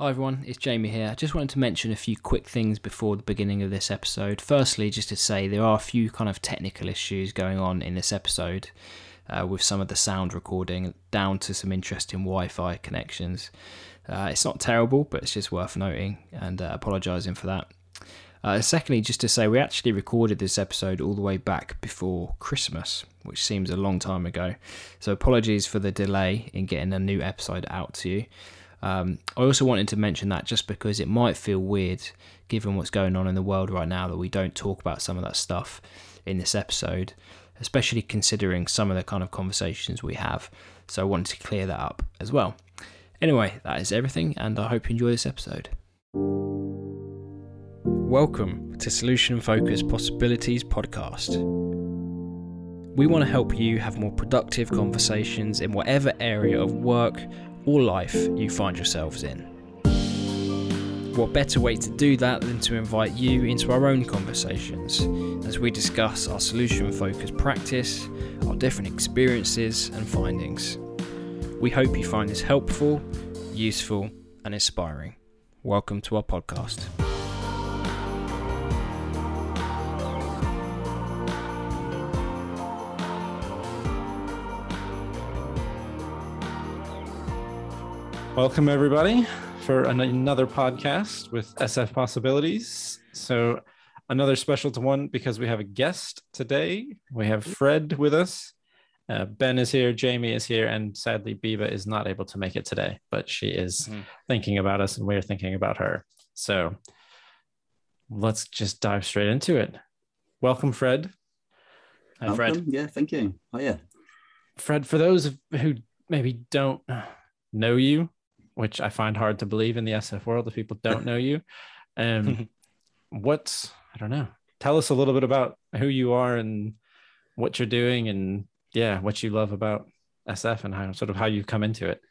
Hi everyone, it's Jamie here. I just wanted to mention a few quick things before the beginning of this episode. Firstly, just to say there are a few kind of technical issues going on in this episode uh, with some of the sound recording, down to some interesting Wi Fi connections. Uh, it's not terrible, but it's just worth noting and uh, apologising for that. Uh, secondly, just to say we actually recorded this episode all the way back before Christmas, which seems a long time ago. So apologies for the delay in getting a new episode out to you. Um, I also wanted to mention that just because it might feel weird, given what's going on in the world right now, that we don't talk about some of that stuff in this episode, especially considering some of the kind of conversations we have. So I wanted to clear that up as well. Anyway, that is everything, and I hope you enjoy this episode. Welcome to Solution Focused Possibilities Podcast. We want to help you have more productive conversations in whatever area of work, or life you find yourselves in. What better way to do that than to invite you into our own conversations as we discuss our solution focused practice, our different experiences and findings. We hope you find this helpful, useful, and inspiring. Welcome to our podcast. Welcome, everybody, for an- another podcast with SF Possibilities. So, another special to one because we have a guest today. We have Fred with us. Uh, ben is here, Jamie is here, and sadly, Biba is not able to make it today, but she is Mhm. thinking about us and we're thinking about her. So, let's just dive straight into it. Welcome, Fred. Hi, Fred. Welcome. Yeah, thank you. Oh yeah. Fred, for those who maybe don't know you, which I find hard to believe in the SF world if people don't know you, um, what's I don't know. Tell us a little bit about who you are and what you're doing, and yeah, what you love about SF and how sort of how you've come into it.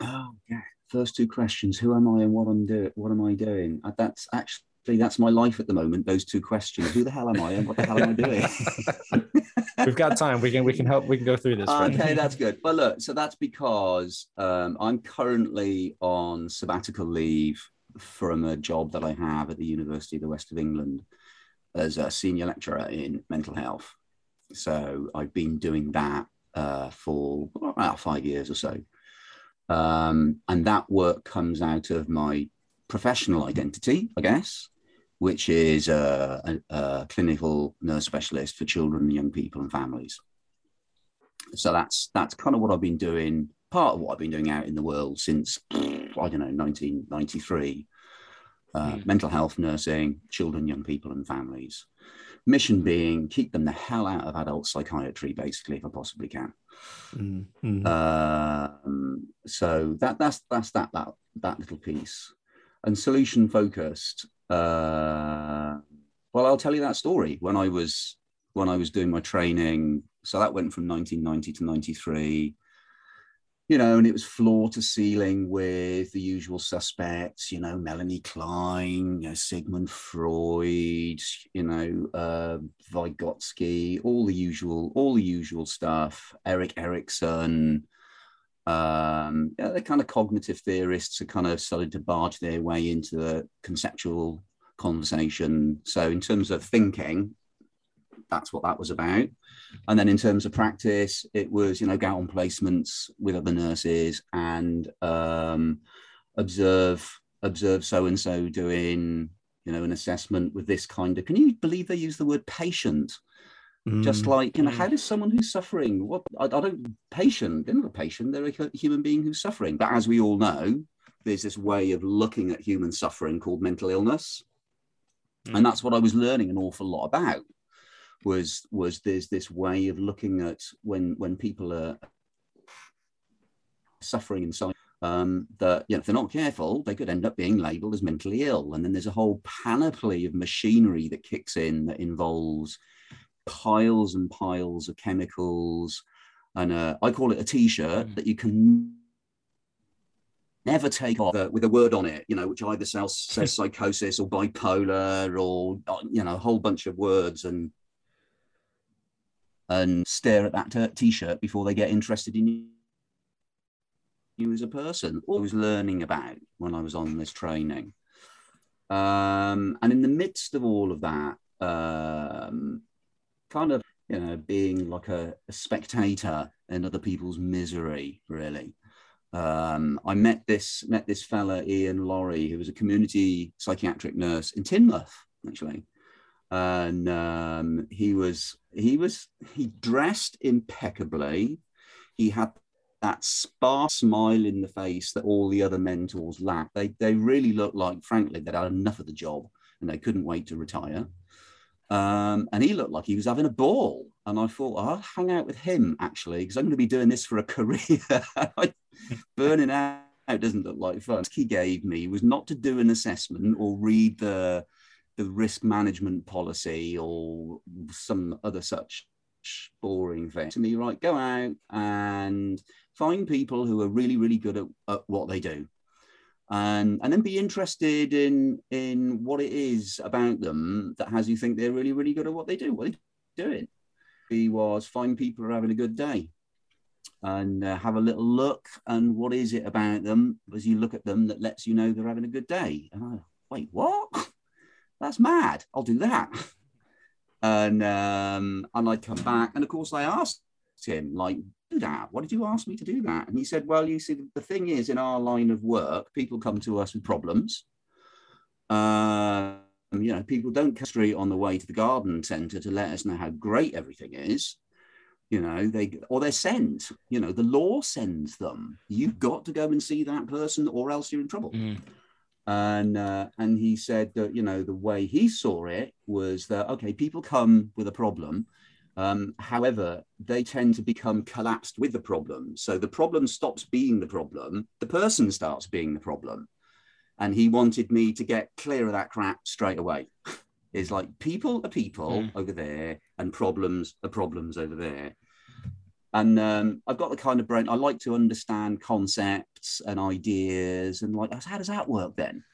Oh yeah. First two questions: Who am I and what I'm doing? What am I doing? Uh, That's actually that's my life at the moment. Those two questions: Who the hell am I and what the hell am I doing? We've got time. We can we can help. We can go through this. Okay, that's good. But look, so that's because um, I'm currently on sabbatical leave from a job that I have at the University of the West of England as a senior lecturer in mental health. So I've been doing that uh, for about five years or so. Um, and that work comes out of my professional identity, I guess, which is a, a, a clinical nurse specialist for children and young people and families so that's that's kind of what I've been doing. Part of what I've been doing out in the world since I don't know 1993. Uh, Hmm. Mental health, nursing, children, young people, and families. Mission being keep them the hell out of adult psychiatry, basically, if I possibly can. Mm, mm. Um, so that that's that's that that that little piece, and solution focused. Uh, well, I'll tell you that story. When I was when I was doing my training, so that went from 1990 to 93. You know, and it was floor to ceiling with the usual suspects. You know, Melanie Klein, you know, Sigmund Freud, you know, uh, Vygotsky, all the usual, all the usual stuff. Erik Erikson, um, the kind of cognitive theorists are kind of starting to barge their way into the conceptual conversation. So, in terms of thinking, that's what that was about. And then in terms of practice, it was, you know, go on placements with other nurses and um, observe observe so and so doing, you know, an assessment with this kind of. Can you believe they use the word patient? Just Mm. like you know Mm. how does someone who's suffering what I, I don't patient they're not a patient they're a human being who's suffering but as we all know there's this way of looking at human suffering called mental illness Mm. and that's what i was learning an awful lot about was was there's this way of looking at when when people are suffering and so um, that you know if they're not careful they could end up being labeled as mentally ill and then there's a whole panoply of machinery that kicks in that involves piles and piles of chemicals and uh, i call it a t-shirt Mm. that you can never take off uh, with a word on it you know which either says, says psychosis or bipolar or uh, you know a whole bunch of words and and stare at that t-shirt before they get interested in you as a person, or I was learning about when I was on this training. Um, and in the midst of all of that, um, kind of, you know, being like a, a spectator in other people's misery, really. Um, I met this met this fella Ian Laurie, who was a community psychiatric nurse in Teignmouth, actually, and um, he was he was he dressed impeccably. He had that sparse smile in the face that all the other mentors lacked. They they really looked like, frankly, they'd had enough of the job and they couldn't wait to retire. Um, and he looked like he was having a ball. And I thought, I'll hang out with him actually, because I'm going to be doing this for a career. Burning out doesn't look like fun. He gave me was not to do an assessment or read the the risk management policy or some other such boring thing. To me, right, go out and find people who are really, really good at, at what they do and and then be interested in in what it is about them that has you think they're really really good at what they do what they're doing. He was find people are having a good day. And uh, have a little look and what is it about them as you look at them that lets you know they're having a good day. And i wait what? That's mad. I'll do that. And um and i'd come back and of course i asked him like do that? Why did you ask me to do that? And he said, Well, you see, the thing is, in our line of work, people come to us with problems. Um, you know, people don't come straight on the way to the garden centre to let us know how great everything is. You know, they or they're sent. You know, the law sends them. You've got to go and see that person, or else you're in trouble. Mm. And uh, and he said that you know the way he saw it was that okay, people come with a problem um, however, they tend to become collapsed with the problem. So the problem stops being the problem, the person starts being the problem. And he wanted me to get clear of that crap straight away. It's like people are people mm. over there, and problems are problems over there. And um, I've got the kind of brain I like to understand concepts and ideas, and like, how does that work then?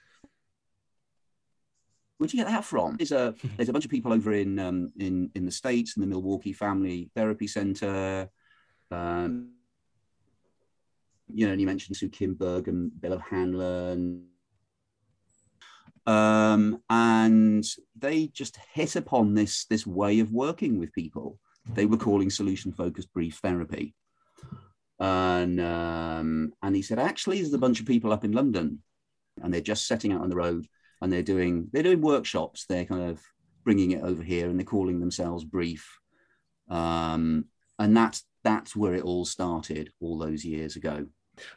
Where'd you get that from? There's a there's a bunch of people over in um, in in the states in the Milwaukee Family Therapy Center. Um, you know, and you mentioned Sue Kimberg and Bill O'Hanlon. Um, and they just hit upon this this way of working with people. They were calling solution focused brief therapy. And um, and he said, actually, there's a bunch of people up in London, and they're just setting out on the road and they're doing they're doing workshops. They're kind of bringing it over here, and they're calling themselves Brief, um, and that's that's where it all started all those years ago.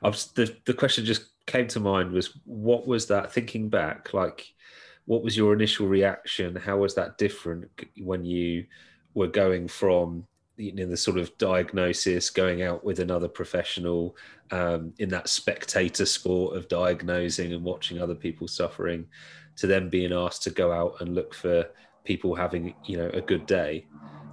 The the question just came to mind was what was that thinking back like what was your initial reaction how was that different when you were going from you know, the sort of diagnosis going out with another professional um, in that spectator sport of diagnosing and watching other people suffering to then being asked to go out and look for people having you know a good day.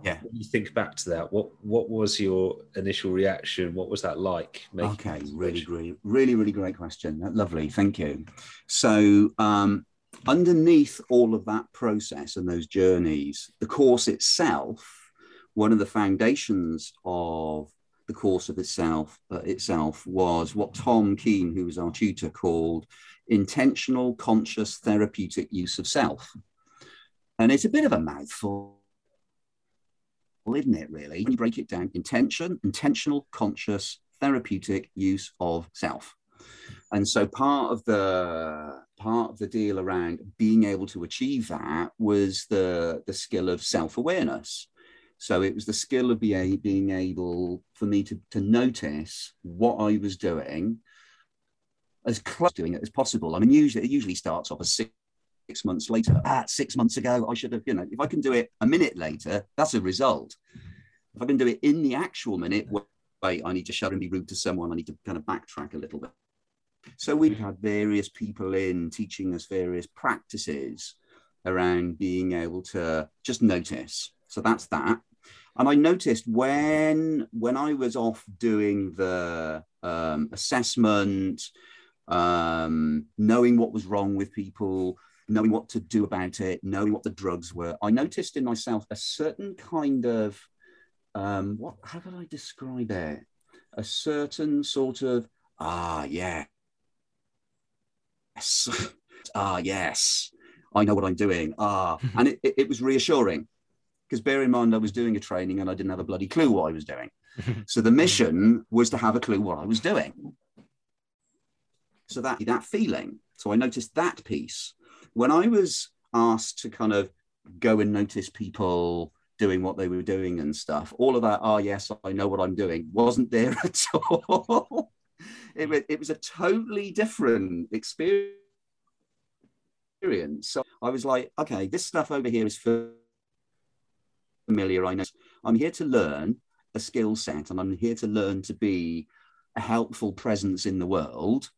Yeah. When you think back to that what what was your initial reaction? What was that like okay really great really really great question. Lovely thank you. So um underneath all of that process and those journeys the course itself one of the foundations of the course of itself uh, itself was what Tom Keene, who was our tutor, called intentional conscious therapeutic use of self. And it's a bit of a mouthful, isn't it, really? When you break it down, intention, intentional conscious therapeutic use of self. And so part of the part of the deal around being able to achieve that was the, the skill of self-awareness. So it was the skill of being, being able for me to, to notice what I was doing as close to doing it as possible. I mean, usually it usually starts off as six, six months later. Ah, six months ago, I should have, you know, if I can do it a minute later, that's a result. If I can do it in the actual minute, wait, I need to shut and be rude to someone. I need to kind of backtrack a little bit. So we've had various people in teaching us various practices around being able to just notice. So that's that. And I noticed when when I was off doing the um, assessment, um, knowing what was wrong with people, knowing what to do about it, knowing what the drugs were, I noticed in myself a certain kind of um, what? How could I describe it? A certain sort of ah, yeah. Yes. ah, yes. I know what I'm doing. Ah, and it, it, it was reassuring because bear in mind, I was doing a training and I didn't have a bloody clue what I was doing. so the mission was to have a clue what I was doing. So that that feeling. So I noticed that piece when I was asked to kind of go and notice people doing what they were doing and stuff. All of that, oh yes, I know what I'm doing, wasn't there at all. it, was, it was a totally different experience. So I was like, okay, this stuff over here is familiar. I know I'm here to learn a skill set and I'm here to learn to be a helpful presence in the world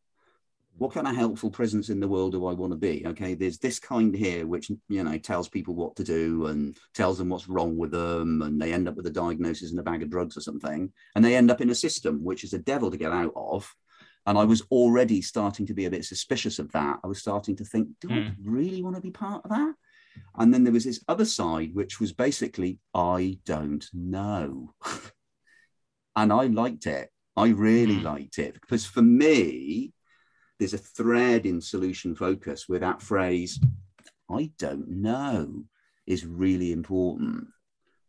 what kind of helpful presence in the world do I want to be? Okay, there's this kind here which you know tells people what to do and tells them what's wrong with them, and they end up with a diagnosis and a bag of drugs or something, and they end up in a system which is a devil to get out of. And I was already starting to be a bit suspicious of that. I was starting to think, do mm. I hmm. really want to be part of that? And then there was this other side, which was basically, I don't know. and I liked it. I really mm. liked it because for me, there's a thread in solution focus where that phrase, I don't know, is really important.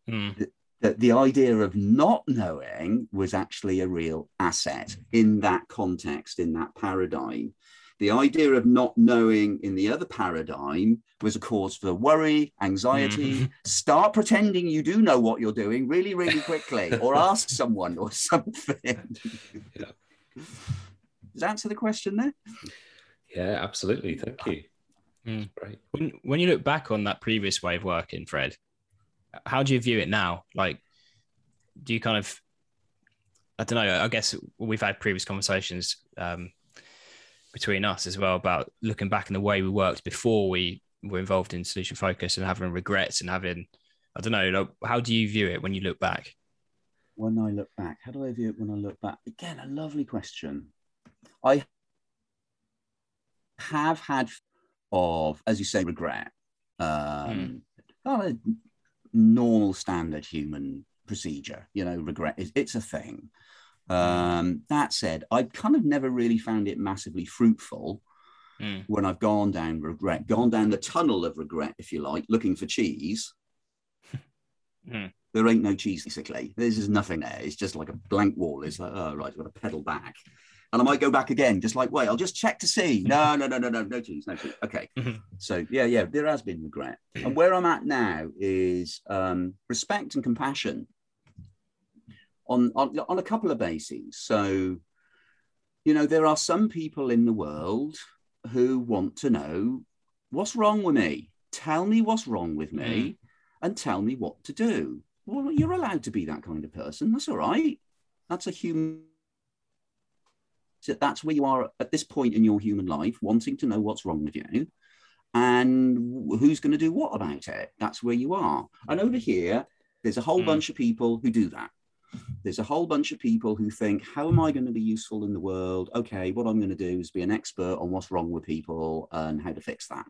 Mm. The, the, the idea of not knowing was actually a real asset in that context, in that paradigm. The idea of not knowing in the other paradigm was a cause for worry, anxiety. Mm. Start pretending you do know what you're doing really, really quickly, or ask someone or something. yeah. Does that answer the question there? Yeah, absolutely. Thank you. Mm. Great. When when you look back on that previous way of working, Fred, how do you view it now? Like, do you kind of, I don't know. I guess we've had previous conversations um, between us as well about looking back in the way we worked before we were involved in solution focus and having regrets and having, I don't know. Like, how do you view it when you look back? When I look back, how do I view it when I look back? Again, a lovely question. I have had of, as you say, regret. Um, mm. a normal standard human procedure. You know, regret is it's a thing. Um, that said, I've kind of never really found it massively fruitful mm. when I've gone down regret, gone down the tunnel of regret, if you like, looking for cheese. mm. There ain't no cheese, basically. There's just nothing there. It's just like a blank wall. It's like, oh, right, I've got to pedal back and I might go back again, just like, wait, I'll just check to see. No, no, no, no, no, no cheese, no cheese. Okay. Mm-hmm. So yeah, yeah, there has been regret. And where I'm at now is um, respect and compassion on, on on a couple of bases. So, you know, there are some people in the world who want to know what's wrong with me. Tell me what's wrong with me, mm. and tell me what to do. Well, you're allowed to be that kind of person. That's all right. That's a human so that's where you are at this point in your human life, wanting to know what's wrong with you and who's going to do what about it. That's where you are. And over here, there's a whole mm. bunch of people who do that. There's a whole bunch of people who think, how am I going to be useful in the world? Okay, what I'm going to do is be an expert on what's wrong with people and how to fix that.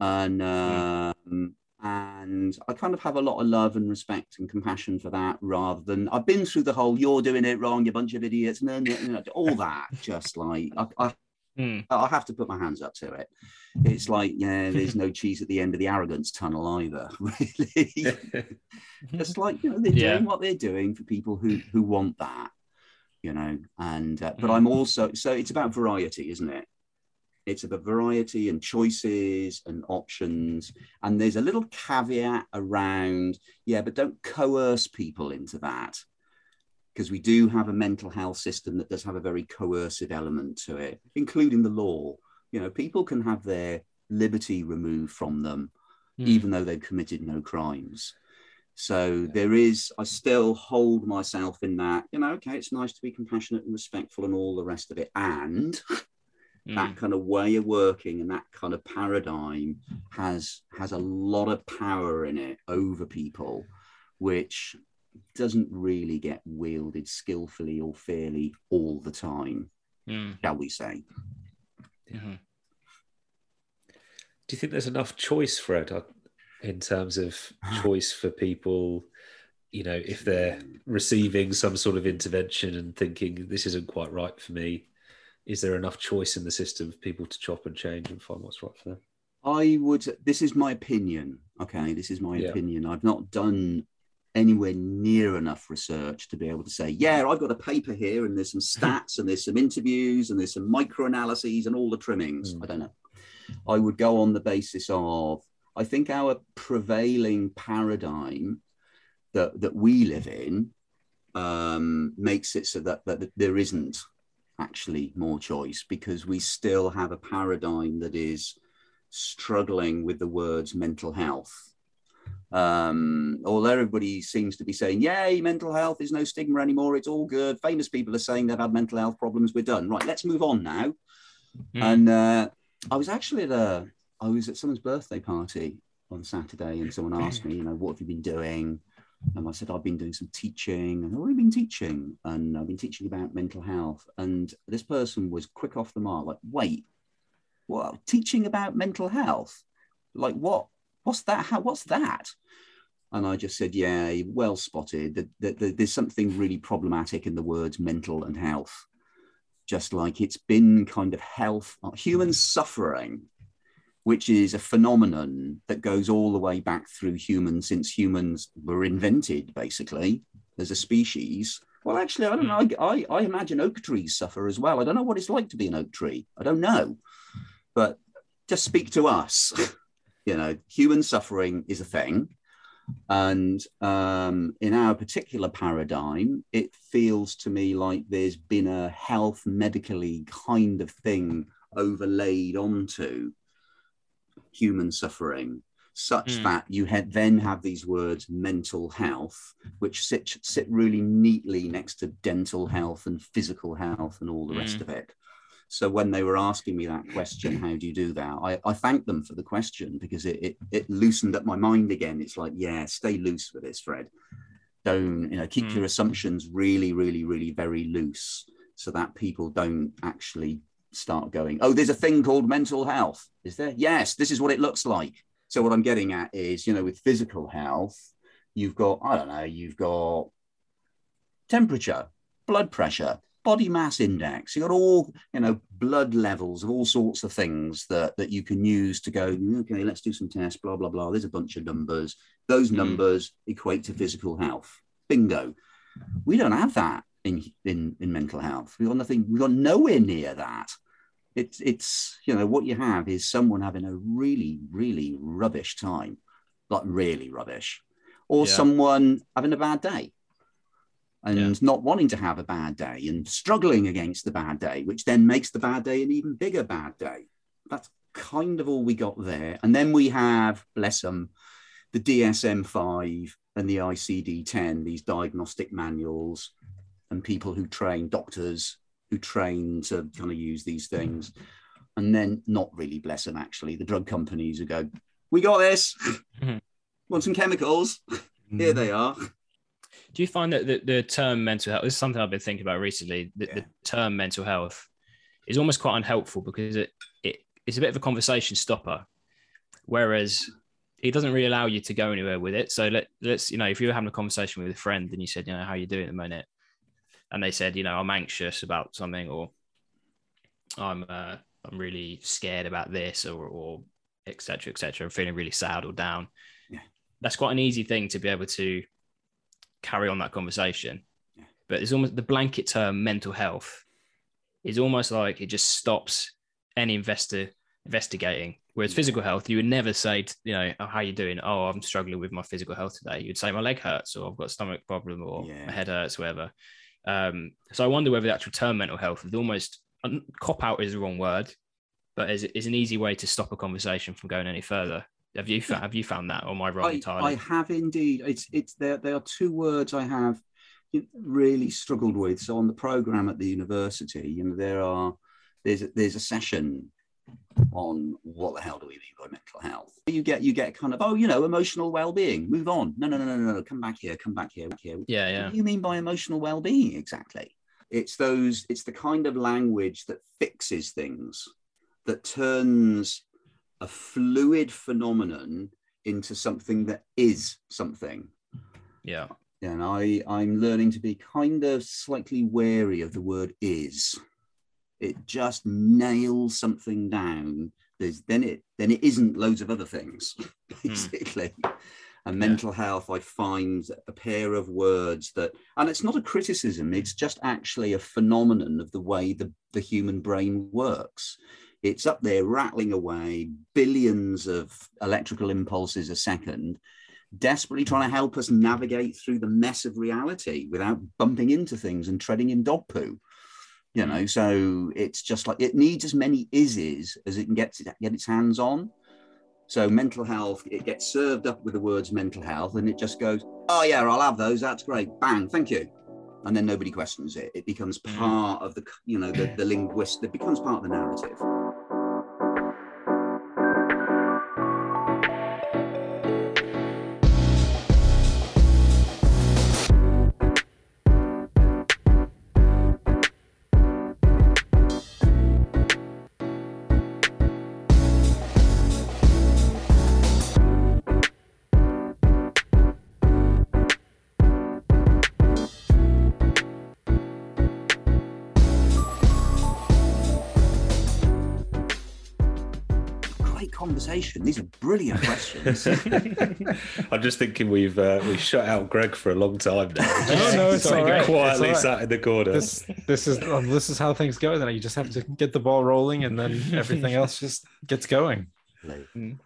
And um, and I kind of have a lot of love and respect and compassion for that rather than I've been through the whole you're doing it wrong, you bunch of idiots, no, all that. Just like I, I, mm. I, have to put my hands up to it. It's like, yeah, there's no cheese at the end of the arrogance tunnel either, really. it's like, you know, they're yeah. doing what they're doing for people who who want that, you know. And uh, but mm. I'm also so it's about variety, isn't it? It's about variety and choices and options. And there's a little caveat around, yeah, but don't coerce people into that. Because we do have a mental health system that does have a very coercive element to it, including the law. You know, people can have their liberty removed from them, mm. even though they've committed no crimes. So there is, I still hold myself in that, you know, okay, it's nice to be compassionate and respectful and all the rest of it. And mm. that kind of way of working and that kind of paradigm has has a lot of power in it over people which doesn't really get wielded skillfully or fairly all the time mm. shall we say mm-hmm. do you think there's enough choice fred in terms of choice for people you know, if they're receiving some sort of intervention and thinking this isn't quite right for me, is there enough choice in the system for people to chop and change and find what's right for them? I would. This is my opinion. Okay, this is my Yeah. opinion. I've not done anywhere near enough research to be able to say, yeah, I've got a paper here, and there's some stats, and there's some interviews, and there's some micro analyses, and all the trimmings. Mm. I don't know. I would go on the basis of. I think our prevailing paradigm that that we live in um, makes it so that, that there isn't actually more choice because we still have a paradigm that is struggling with the words mental health. Um, although everybody seems to be saying, yay, mental health is no stigma anymore, it's all good. Famous people are saying they've had mental health problems, we're done. Right, let's move on now. Mm. And uh, I was actually at a, I was at someone's birthday party on Saturday, and someone asked me, you know, what have you been doing? And I said, I've been doing some teaching. And what have you been teaching? And I've been teaching about mental health. And this person was quick off the mark, like, wait, what? Teaching about mental health? Like, what? What's that? How? What's that? And I just said, yeah, well spotted. That, that, that there's something really problematic in the words mental and health. Just like it's been kind of health, uh, human mm-hmm. suffering which is a phenomenon that goes all the way back through humans since humans were invented, basically, as a species. Well, actually, I don't know. Mm. I, I, I imagine oak trees suffer as well. I don't know what it's like to be an oak tree. I don't know. But just speak to us. you know, human suffering is a thing. And um, in our particular paradigm, it feels to me like there's been a health medically kind of thing overlaid onto human suffering such Mm. that you had then have these words mental health which sit sit really neatly next to dental health and physical health and all the rest Mm. of it so when they were asking me that question how do you do that i, I thanked them for the question because it, it it loosened up my mind again it's like yeah stay loose with this fred don't you know keep Mm. your assumptions really really really very loose so that people don't actually start going, oh, there's a thing called mental health. Is there? Yes, this is what it looks like. So, what I'm getting at is, you know, with physical health, you've got, I don't know, you've got temperature, blood pressure, body mass index. You've got all, you know, blood levels of all sorts of things that, that you can use to go, okay, let's do some tests, blah, blah, blah. There's a bunch of numbers. Those Mm. numbers equate to physical health. Bingo. We don't have that in, in, in mental health. We've got nothing, we've got nowhere near that it's it's you know what you have is someone having a really really rubbish time like really rubbish or Yeah. someone having a bad day and Yeah. not wanting to have a bad day and struggling against the bad day which then makes the bad day an even bigger bad day that's kind of all we got there and then we have bless them the dsm-5 and the icd-10 these diagnostic manuals and people who train doctors who train to kind of use these things. And then not really bless them actually. The drug companies who go, We got this. Want some chemicals? Here mm-hmm. they are. Do you find that the, the term mental health this is something I've been thinking about recently? The, Yeah. the term mental health is almost quite unhelpful because it, it it's a bit of a conversation stopper, whereas it doesn't really allow you to go anywhere with it. So let let's you know if you were having a conversation with a friend and you said you know how you doing at the minute, and they said you know I'm anxious about something or I'm uh, I'm really scared about this or or etc etc. I'm feeling really sad or down. Yeah. That's quite an easy thing to be able to carry on that conversation. Yeah. But it's almost the blanket term mental health is almost like it just stops any investor investigating. Whereas Yeah. physical health, you would never say, you know, oh, how you doing? Oh, I'm struggling with my physical health today. You'd say my leg hurts, or I've got a stomach problem, or Yeah. my head hurts, whatever. Um, so I wonder whether the actual term mental health is almost cop out is the wrong word, but is is an easy way to stop a conversation from going any further. Have you found, have you found that, or am I wrong I, entirely? I have indeed. It's it's there. There are two words I have really struggled with. So on the program at the university, you know, there are there's a, there's a session on what the hell do we mean by mental health. You get you get kind of oh you know emotional well-being. Move on. No no no no no no. Come back here. Come back here. Back here. yeah, yeah. What do you mean by emotional well-being exactly? It's those, it's the kind of language that fixes things, that turns a fluid phenomenon into something that is something. yeah. Yeah, and I I'm learning to be kind of slightly wary of the word is. It just nails something down. There's then it then it isn't loads of other things, basically. Hmm. And mental health, I find a pair of words that, and it's not a criticism, it's just actually a phenomenon of the way the, the human brain works. It's up there rattling away billions of electrical impulses a second, desperately trying to help us navigate through the mess of reality without bumping into things and treading in dog poo. You know, so it's just like it needs as many ises as it can get get its hands on. So mental health, it gets served up with the words mental health, and it just goes, "Oh yeah, I'll have those. That's great. Bang, thank you." And then nobody questions it. It becomes mm-hmm. part of the, you know, the, the linguist. It becomes part of the narrative. Brilliant questions. I'm just thinking we've uh, we've shut out Greg for a long time now. No, no, it's Just all right. It's quietly all right. sat in the corner. This this is um, this is how things go. Then you just have to get the ball rolling, and then everything else just gets going. I'm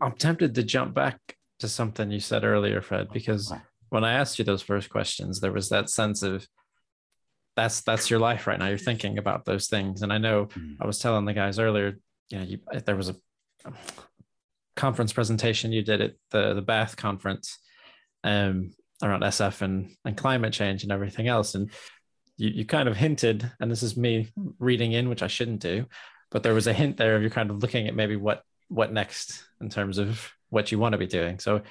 I'm tempted to jump back to something you said earlier, Fred, because when I asked you those first questions, there was that sense of that's that's your life right now. You're thinking about those things, and I know Mm. I was telling the guys earlier, you know, you, there was a conference presentation you did at the the Bath conference, um, around SF and and climate change and everything else, and you you kind of hinted, and this is me reading in, which I shouldn't do, but there was a hint there of you kind of looking at maybe what what next in terms of what you want to be doing. So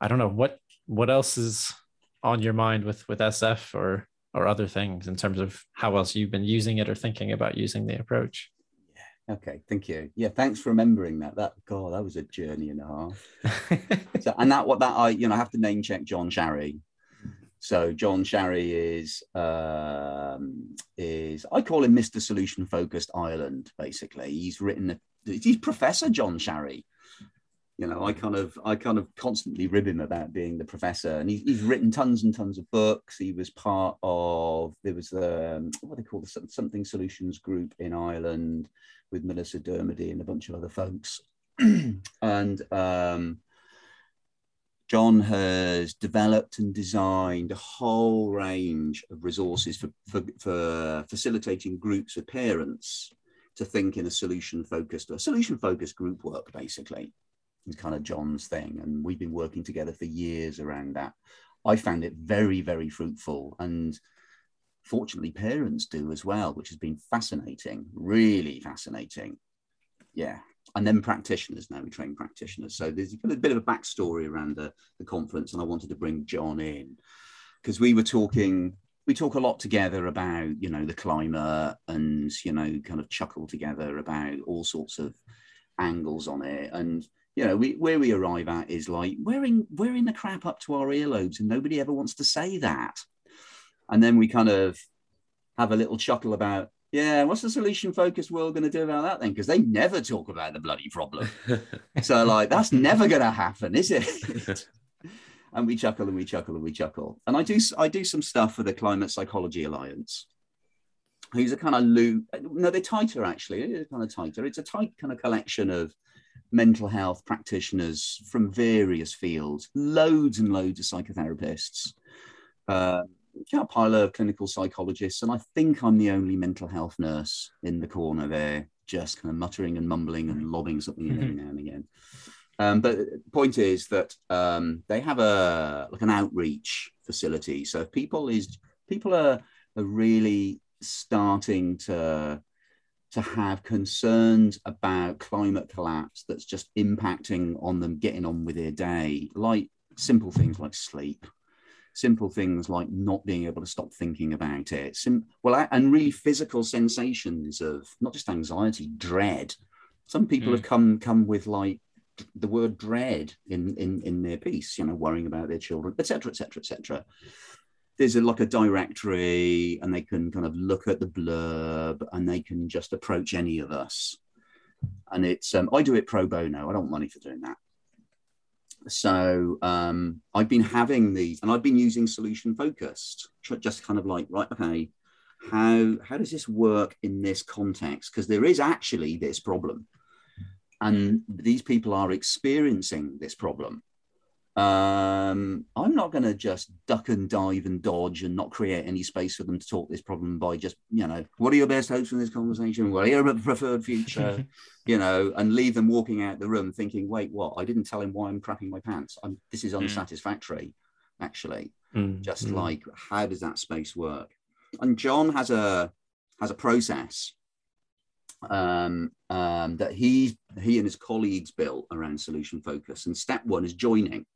I don't know what what else is on your mind with with SF or or other things in terms of how else you've been using it or thinking about using the approach. Okay, thank you. Yeah, thanks for remembering that. That God, that was a journey and a half. So, and that what that I you know I have to name check John Sharry. So John Sharry is um, is I call him Mr. Solution Focused Ireland. Basically, he's written. A, he's Professor John Sharry. You know, I kind of I kind of constantly rib him about being the professor, and he's, he's written tons and tons of books. He was part of there was the um, what they call the something solutions group in Ireland with Melissa Darmody and a bunch of other folks, and um, John has developed and designed a whole range of resources for, for, for facilitating groups of parents to think in a solution focused, a solution focused group work, basically. Is kind of John's thing. And we've been working together for years around that. I found it very, very fruitful. And fortunately, parents do as well, which has been fascinating, really fascinating. Yeah and then practitioners now we train practitioners so there's a bit of a backstory around the, the conference and i wanted to bring john in because we were talking we talk a lot together about you know the climate and you know kind of chuckle together about all sorts of angles on it and you know we where we arrive at is like we're in we're in the crap up to our earlobes and nobody ever wants to say that and then we kind of have a little chuckle about yeah, what's the solution focused world going to do about that then? Because they never talk about the bloody problem. so, like, that's never going to happen, is it? and we chuckle and we chuckle and we chuckle. And I do, I do some stuff for the Climate Psychology Alliance, who's a kind of loop. No, they're tighter actually. It's kind of tighter. It's a tight kind of collection of mental health practitioners from various fields, loads and loads of psychotherapists. Uh, a pile of clinical psychologists, and I think I'm the only mental health nurse in the corner there, just kind of muttering and mumbling and lobbing something in every now and again. Um, but the point is that um, they have a like an outreach facility. So if people is people are, are really starting to to have concerns about climate collapse that's just impacting on them getting on with their day, like simple things like sleep, simple things like not being able to stop thinking about it. Sim- well, and really physical sensations of not just anxiety, dread. Some people Mm. have come come with like the word dread in in in their piece. You know, worrying about their children, etc., etc., etc. There's a, like a directory, and they can kind of look at the blurb, and they can just approach any of us. And it's um, I do it pro bono. I don't want money for doing that. So um, I've been having these, and I've been using solution focused, just kind of like right, okay, how how does this work in this context? Because there is actually this problem and these people are experiencing this problem. Um, I'm not going to just duck and dive and dodge and not create any space for them to talk this problem by just, you know, what are your best hopes in this conversation? What are your preferred future? you know, and leave them walking out the room thinking, wait, what? I didn't tell him why I'm crapping my pants. I'm, this is hmm. unsatisfactory, mm. actually. Mm. Just mm. like, how does that space work? And John has a has a process um, um, that he he and his colleagues built around solution focus. And step one is joining.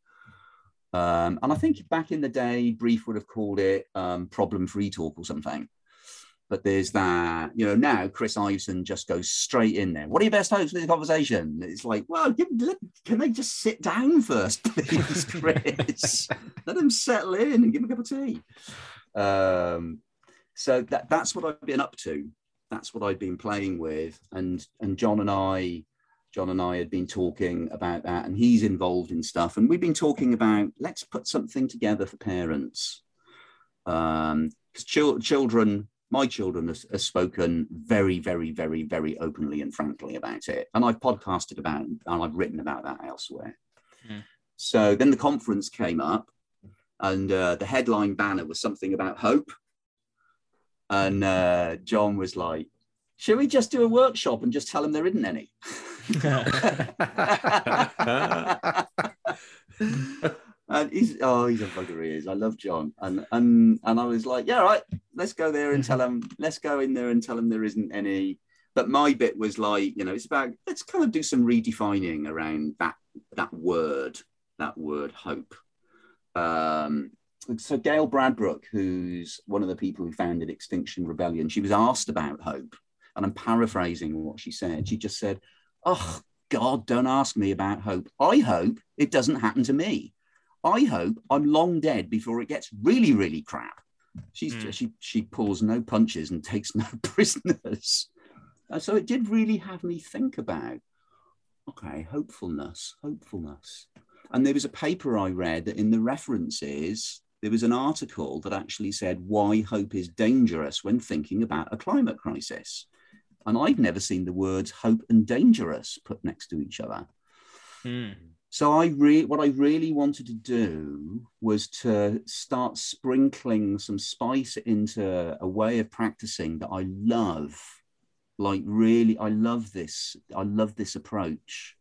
Um, and I think back in the day, Brief would have called it um, problem free talk or something. But there's that, you know, now Chris Iveson just goes straight in there. What are your best hopes for this conversation? It's like, well, can they just sit down first, please, Chris? Let them settle in and give them a cup of tea. Um, so that, that's what I've been up to that's what I've been playing with. And and John and I, John and I had been talking about that, and he's involved in stuff. And we've been talking about let's put something together for parents. Um, ch- children, my children have, have, spoken very, very, very, very openly and frankly about it. And I've podcasted about it, and I've written about that elsewhere. Mm. So then the conference came up, and uh, the headline banner was something about hope and uh, John was like, "Should we just do a workshop and just tell them there isn't any?" and he's oh, he's a bugger. He is. I love John, and and and I was like, "Yeah, right, let's go there and tell him. Let's go in there and tell him there isn't any." But my bit was like, you know, it's about let's kind of do some redefining around that that word, that word hope. Um, so Gail Bradbrook, who's one of the people who founded Extinction Rebellion, she was asked about hope, and I'm paraphrasing what she said. She just said, "Oh God, don't ask me about hope. I hope it doesn't happen to me. I hope I'm long dead before it gets really, really crap." She's mm. she she pulls no punches and takes no prisoners. And so it did really have me think about, okay, hopefulness, hopefulness. And there was a paper I read that in the references there was an article that actually said why hope is dangerous when thinking about a climate crisis. And I've never seen the words hope and dangerous put next to each other. Mm. So I re- what I really wanted to do was to start sprinkling some spice into a way of practicing that I love. Like really, I love this. I love this approach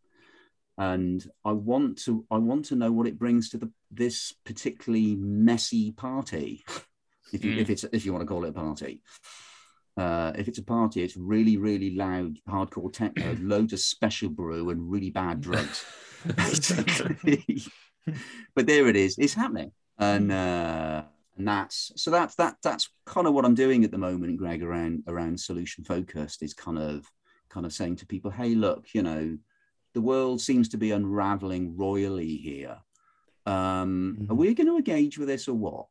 and I want to I want to know what it brings to the this particularly messy party, if you mm. if it's if you want to call it a party. Uh, if it's a party, it's really really loud, hardcore techno, loads of special brew, and really bad drugs. but there it is, it's happening, and uh, and that's so that's that that's kind of what I'm doing at the moment, Greg, around around solution focused is kind of kind of saying to people, hey, look, you know the world seems to be unraveling royally here. Um, mm-hmm. Are we going to engage with this or what?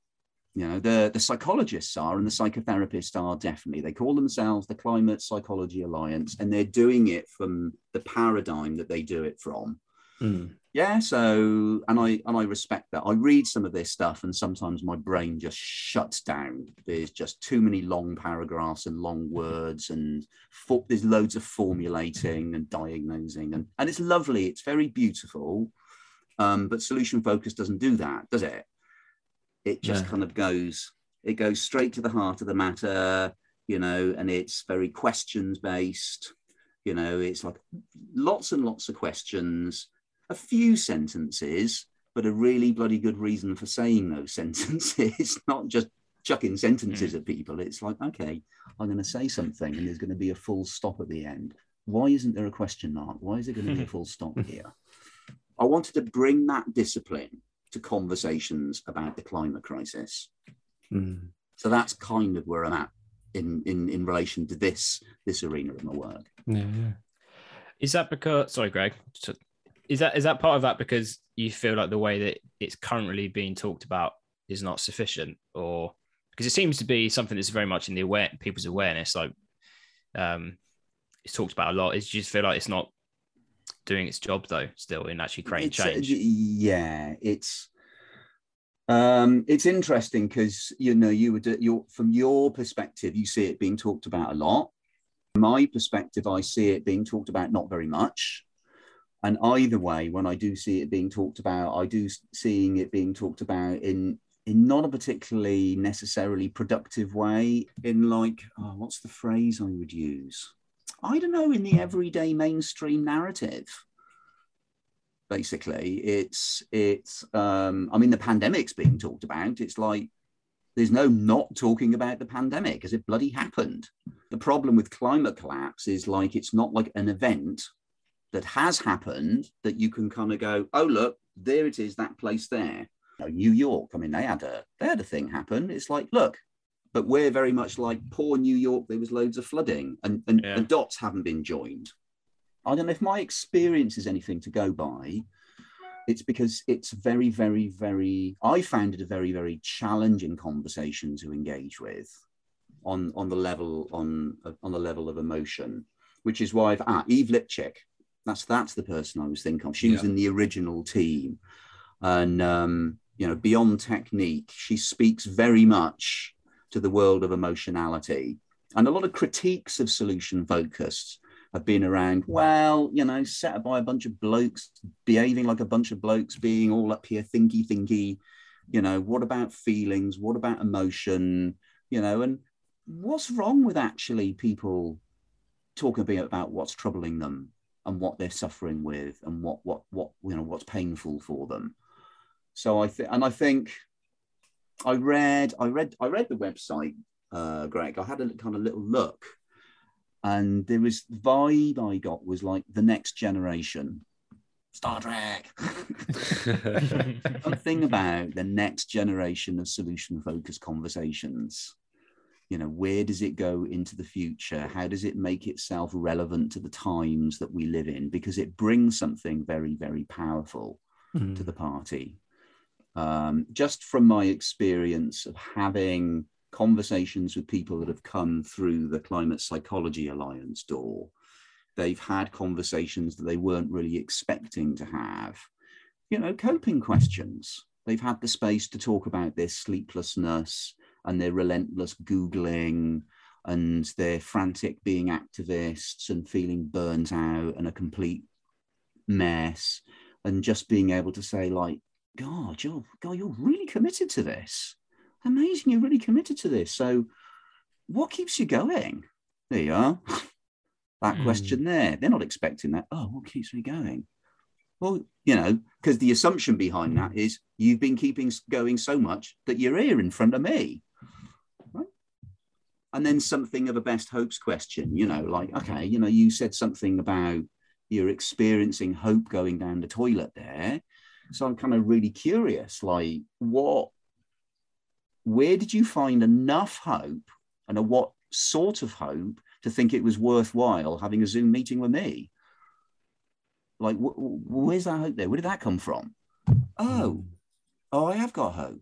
You know, the, the psychologists are and the psychotherapists are definitely. They call themselves the Climate Psychology Alliance, and they're doing it from the paradigm that they do it from. Mm yeah so and i and i respect that i read some of this stuff and sometimes my brain just shuts down there's just too many long paragraphs and long words and for, there's loads of formulating and diagnosing and and it's lovely it's very beautiful um, but solution focus doesn't do that does it it just yeah. kind of goes it goes straight to the heart of the matter you know and it's very questions based you know it's like lots and lots of questions a few sentences, but a really bloody good reason for saying those sentences, not just chucking sentences mm. at people. It's like, okay, I'm going to say something and there's going to be a full stop at the end. Why isn't there a question mark? Why is there going to be a full stop here? I wanted to bring that discipline to conversations about the climate crisis. Mm. So that's kind of where I'm at in, in, in relation to this, this arena of my work. Yeah, yeah. Is that because, sorry, Greg, is that is that part of that because you feel like the way that it's currently being talked about is not sufficient, or because it seems to be something that's very much in the aware people's awareness, like um, it's talked about a lot. Is you just feel like it's not doing its job though, still in actually creating It's, uh, change. yeah, it's um, it's interesting because you know you would your from your perspective you see it being talked about a lot. From my perspective, I see it being talked about not very much. And either way, when I do see it being talked about, I do seeing it being talked about in in not a particularly necessarily productive way. In like, oh, what's the phrase I would use? I don't know. In the everyday mainstream narrative basically. It's it's um i mean the pandemic's being talked about. It's like there's no not talking about the pandemic because it bloody happened. The problem with climate collapse is like it's not like an event that has happened that you can kind of go oh look there it is that place there. New york i mean they had a they had a thing happen. It's like look but we're very much like poor new york there was loads of flooding and and Yeah. the dots haven't been joined I don't know if my experience is anything to go by. It's because it's very, very, very. I found it a very, very challenging conversation to engage with, on on the level on on the level of emotion, which is why I've ah, Eve Lipchik. That's that's the person I was thinking of. She was in the original team, and um, you know, beyond technique, she speaks very much to the world of emotionality, and a lot of critiques of solution focused have been around, well, you know, set up by a bunch of blokes, behaving like a bunch of blokes, being all up here, thinky, thinky. You know, what about feelings? What about emotion? You know, and what's wrong with actually people talking about what's troubling them and what they're suffering with and what what what you know what's painful for them. So I think, and I think I read, I read, I read the website, uh, Greg. I had a kind of little look, and there was the vibe I got was like the next generation, Star Trek. Something about the next generation of solution focused conversations. You know, where does it go into the future? How does it make itself relevant to the times that we live in? Because it brings something very, very powerful Hmm. to the party. Um, just from my experience of having conversations with people that have come through the Climate Psychology Alliance door, they've had conversations that they weren't really expecting to have. You know, coping questions. They've had the space to talk about their sleeplessness and their relentless Googling and their frantic being activists and feeling burnt out and a complete mess and just being able to say like god you're god you're really committed to this. Amazing you're really committed to this. So what keeps you going? There you are. That Hmm. question there. They're not expecting that. Oh what keeps me going? Well you know because the assumption behind that is you've been keeping going so much that you're here in front of me. Right? and then something of a best hopes question you know like okay you know you said something about you're experiencing hope going down the toilet there. So I'm kind of really curious, like what, where did you find enough hope and a what sort of hope to think it was worthwhile having a Zoom meeting with me? Like, wh- wh- where's that hope there? Where did that come from? Oh, oh, I have got hope.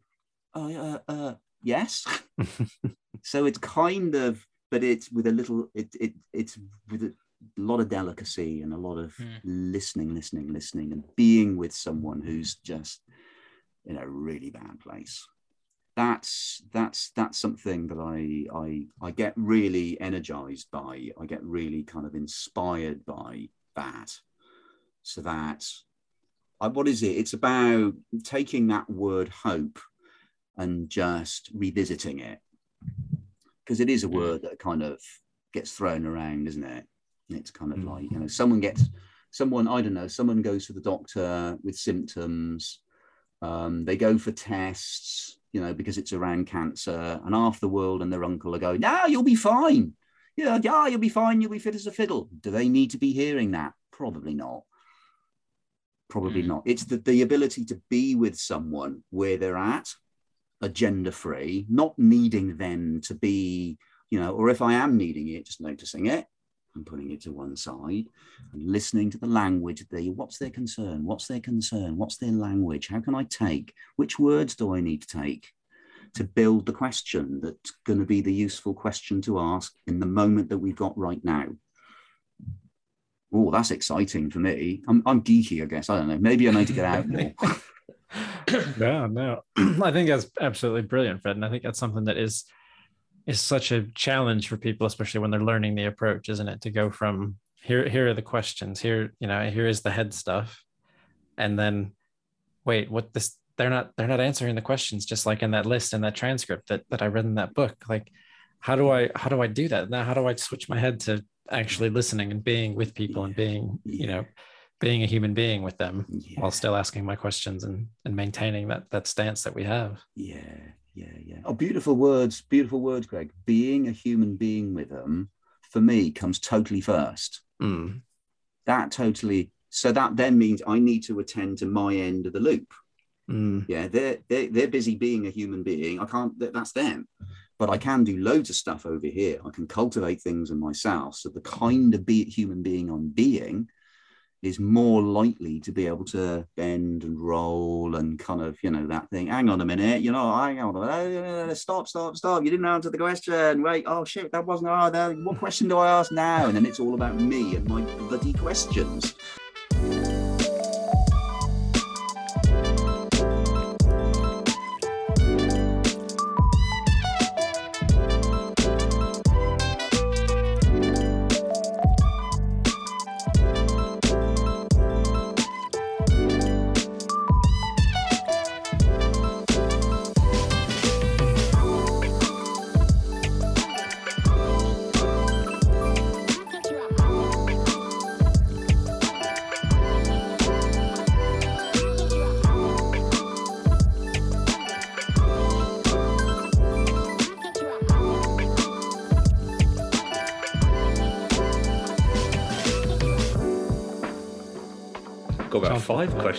Oh, uh, uh, yes. so it's kind of, but it's with a little, it, it, it's with a lot of delicacy and a lot of Hmm. listening, listening, listening, and being with someone who's just in a really bad place. That's that's that's something that I I I get really energized by. I get really kind of inspired by that. So that I, what is it? It's about taking that word hope and just revisiting it because it is a Mm. word that kind of gets thrown around, isn't it? It's kind of Mm. like you know, someone gets someone I don't know, someone goes to the doctor with symptoms. Um, they go for tests, you know, because it's around cancer, and half the world and their uncle are going, "No, you'll be fine. Yeah, yeah, you'll be fine. You'll be fit as a fiddle." Do they need to be hearing that? Probably not. Probably Mm. not. It's the, the ability to be with someone where they're at, agenda free, not needing them to be, you know, or if I am needing it, just noticing it, and putting it to one side and listening to the language the what's their concern? What's their concern? What's their language? How can i take which words do i need to take to build the question that's going to be the useful question to ask in the moment that we've got right now? Oh that's exciting for me. I'm, I'm geeky i guess. I don't know. Maybe i need to get out more. No no. I think that's absolutely brilliant fred and i think that's something that is is such a challenge for people, especially when they're learning the approach, isn't it? To go from here, here are the questions, here, you know, here is the head stuff, and then wait, what this they're not they're not answering the questions just like in that list in that transcript that that I read in that book. Like, how do I how do I do that? Now how do I switch my head to actually listening and being with people and being, you know, being a human being with them yeah. while still asking my questions and and maintaining that that stance that we have. Yeah, yeah, yeah. Oh, beautiful words, beautiful words, Greg. Being a human being with them, for me, comes totally first. Mm. That totally. So that then means I need to attend to my end of the loop. Mm. Yeah, they're, they're they're busy being a human being. I can't. That's them. But I can do loads of stuff over here. I can cultivate things in myself. So the kind of be human being I'm being is more likely to be able to bend and roll and kind of, you know, that thing. Hang on a minute, you know, hang on a minute. Stop, stop, stop. You didn't answer the question. Wait, oh shit, that wasn't. Oh, what question do I ask now? And then it's all about me and my bloody questions.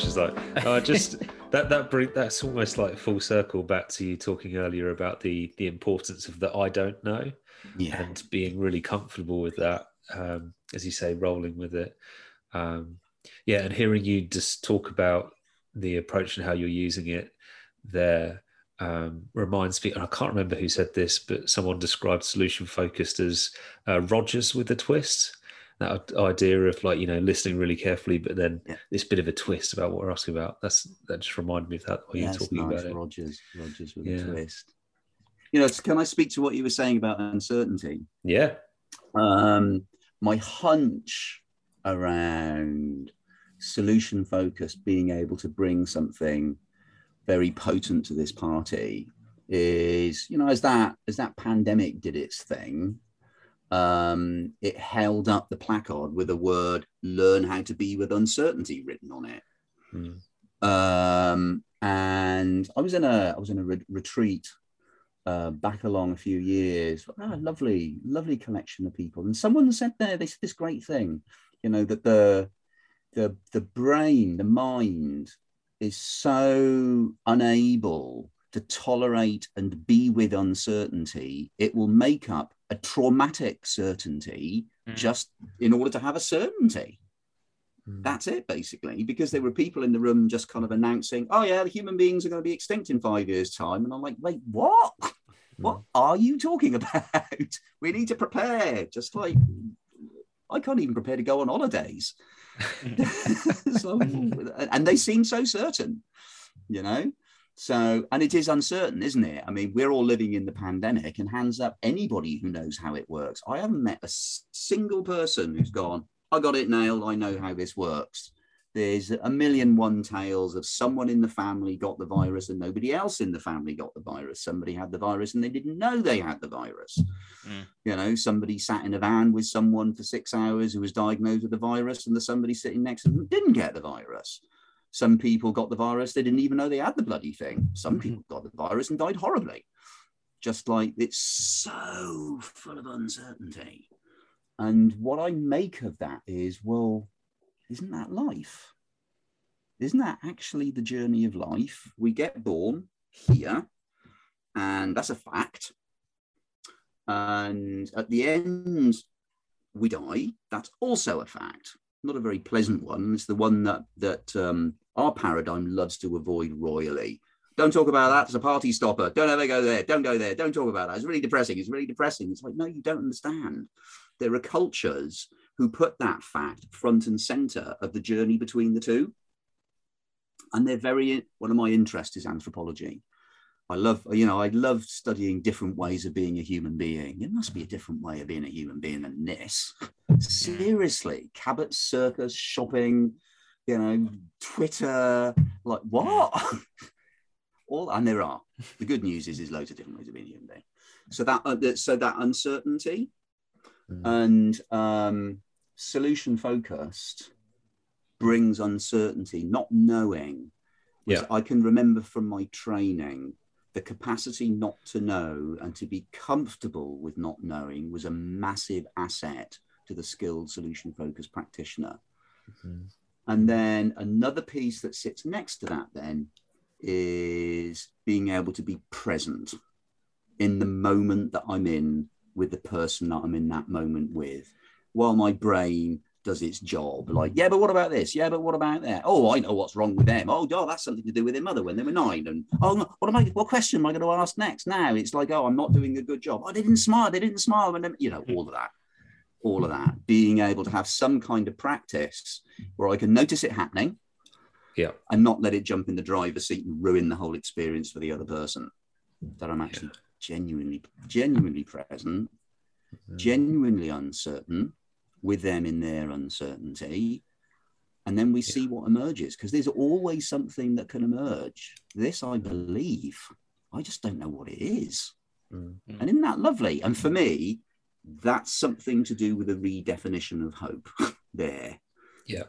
Questions like uh, just that that bring that's almost like full circle back to you talking earlier about the the importance of the I don't know yeah. and being really comfortable with that um, as you say rolling with it um, yeah and hearing you just talk about the approach and how you're using it there um, reminds me, I can't remember who said this, but someone described solution focused as uh, Rogers with a twist that idea of like you know listening really carefully, but then yeah. this bit of a twist about what we're asking about. That's that just reminded me of that when you're talking nice. about it. Rogers, Rogers with yeah. a twist. You know, can I speak to what you were saying about uncertainty? Yeah. Um, my hunch around solution focus being able to bring something very potent to this party is, you know, as that as that pandemic did its thing, um, it held up the placard with the word "Learn how to be with uncertainty" written on it. Mm. Um, and I was in a I was in a re- retreat uh, back along a few years. Oh, lovely, lovely collection of people. And someone said there, they said this great thing, you know, that the the the brain, the mind, is so unable to tolerate and be with uncertainty, it will make up a traumatic certainty mm. just in order to have a certainty. Mm. That's it, basically, because there were people in the room just kind of announcing, oh, yeah, the human beings are going to be extinct in five years' time. And I'm like, wait, what? Mm. What are you talking about? we need to prepare, just like I can't even prepare to go on holidays. so, and they seem so certain, you know? So, and it is uncertain, isn't it? I mean, we're all living in the pandemic, and hands up anybody who knows how it works. I haven't met a single person who's gone, I got it nailed, I know how this works. There's a million one tales of someone in the family got the virus and nobody else in the family got the virus. Somebody had the virus and they didn't know they had the virus. Mm. You know, somebody sat in a van with someone for six hours who was diagnosed with the virus, and the somebody sitting next to them didn't get the virus. Some people got the virus, they didn't even know they had the bloody thing. Some mm-hmm. people got the virus and died horribly. Just like it's so full of uncertainty. And what I make of that is, well, isn't that life? Isn't that actually the journey of life? We get born here, and that's a fact. And at the end we die. That's also a fact. Not a very pleasant one. It's the one that that um, our paradigm loves to avoid royally. Don't talk about that. It's a party stopper. Don't ever go there. Don't go there. Don't talk about that. It's really depressing. It's really depressing. It's like, no, you don't understand. There are cultures who put that fact front and center of the journey between the two. And they're very, one of my interests is anthropology. I love, you know, I love studying different ways of being a human being. It must be a different way of being a human being than this. Seriously, Cabot Circus, shopping, you know, Twitter, like what? All and there are. The good news is, there's loads of different ways of being a human being. So that, uh, so that uncertainty Mm. and um, solution focused brings uncertainty, not knowing. Yeah. I can remember from my training the capacity not to know and to be comfortable with not knowing was a massive asset to the skilled solution focused practitioner. Mhm. And then another piece that sits next to that then is being able to be present in the moment that I'm in with the person that I'm in that moment with, while my brain does its job. Like, yeah, but what about this? Yeah, but what about that? Oh, I know what's wrong with them. Oh, God, that's something to do with their mother when they were nine. And oh, no, what am I? What question am I going to ask next? Now it's like, oh, I'm not doing a good job. Oh, they didn't smile. They didn't smile And you know, all of that, all of that. Being able to have some kind of practice where I can notice it happening, Yeah. and not let it jump in the driver's seat and ruin the whole experience for the other person. That I'm actually genuinely, genuinely present, Mhm. genuinely uncertain with them in their uncertainty. And then we see what emerges because there's always something that can emerge. This, I believe, I just don't know what it is. Mm. And isn't that lovely? And for me, that's something to do with a redefinition of hope there. Yeah.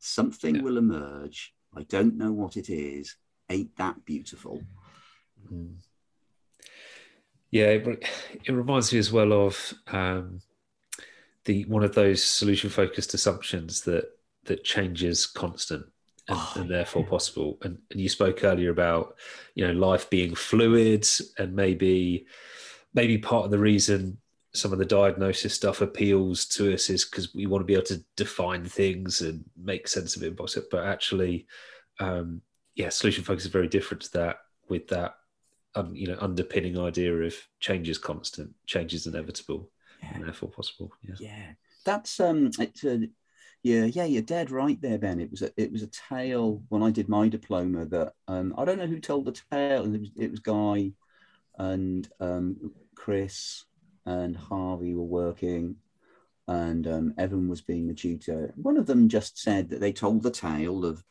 Something Yeah. will emerge. I don't know what it is. Ain't that beautiful? Mm. Yeah, it, it reminds me as well of um, the one of those solution focused assumptions that that change is constant and, Oh, and therefore possible. And, and you spoke earlier about you know life being fluid and maybe maybe part of the reason some of the diagnosis stuff appeals to us is because we want to be able to define things and make sense of it. But actually, um, yeah, solution focus is very different to that. With that um, you know underpinning idea of change is constant, change is inevitable, and therefore possible. Yeah. Yeah, that's um, it's a, yeah, yeah, you're dead right there, Ben. It was a, it was a tale when I did my diploma that um, I don't know who told the tale. It was, it was Guy and um, Chris and Harvey were working, and um, Evan was being the tutor. One of them just said that they told the tale of